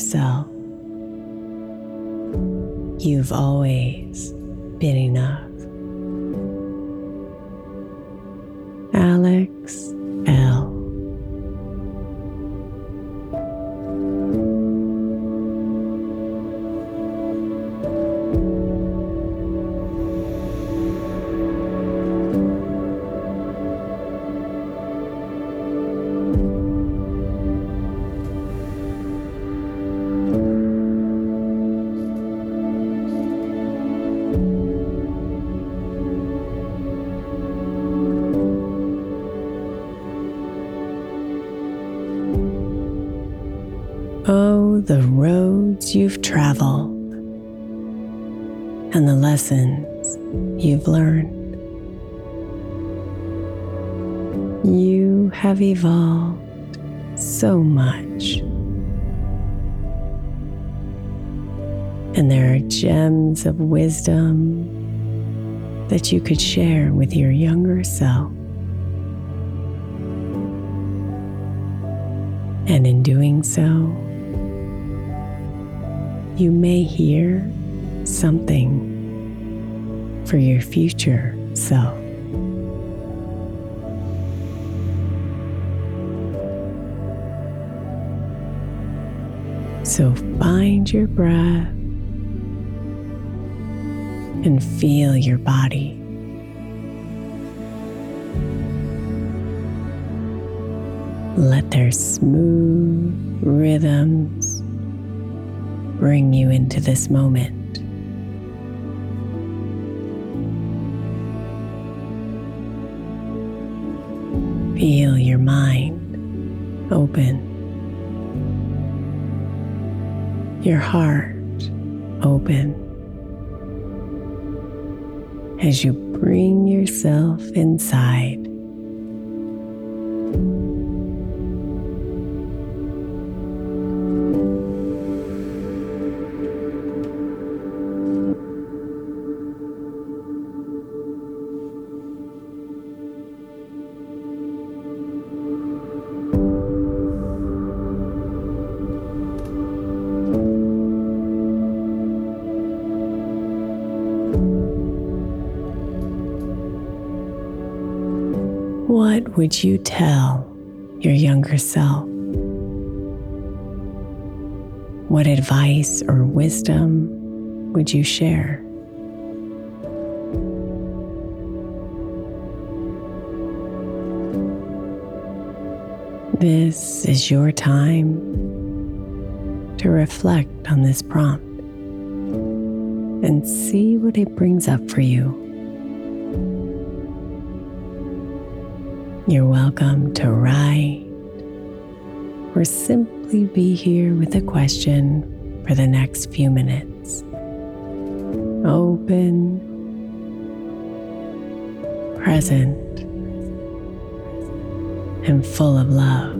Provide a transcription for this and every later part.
Younger self, you've always been enough. The roads you've traveled and the lessons you've learned. You have evolved so much. And there are gems of wisdom that you could share with your younger self. And in doing so, you may hear something for your future self. So find your breath and feel your body. Let their smooth rhythms bring you into this moment. Feel your mind open, your heart open as you bring yourself inside. Would you tell your younger self? What advice or wisdom would you share? This is your time to reflect on this prompt and see what it brings up for you. You're welcome to write or simply be here with a question for the next few minutes. Open, present, and full of love.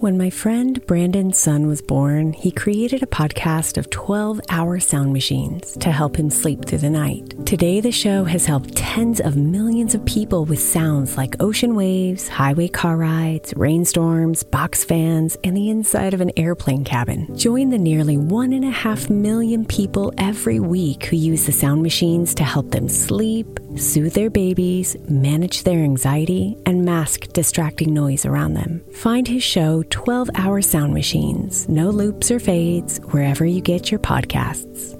When my friend Brandon's son was born, he created a podcast of 12 hour sound machines to help him sleep through the night. Today, the show has helped tens of millions of people with sounds like ocean waves, highway car rides, rainstorms, box fans, and the inside of an airplane cabin. Join the nearly one and a half million people every week who use the sound machines to help them sleep, soothe their babies, manage their anxiety, and mask distracting noise around them. Find his show 12 hour sound machines, no loops or fades, wherever you get your podcasts.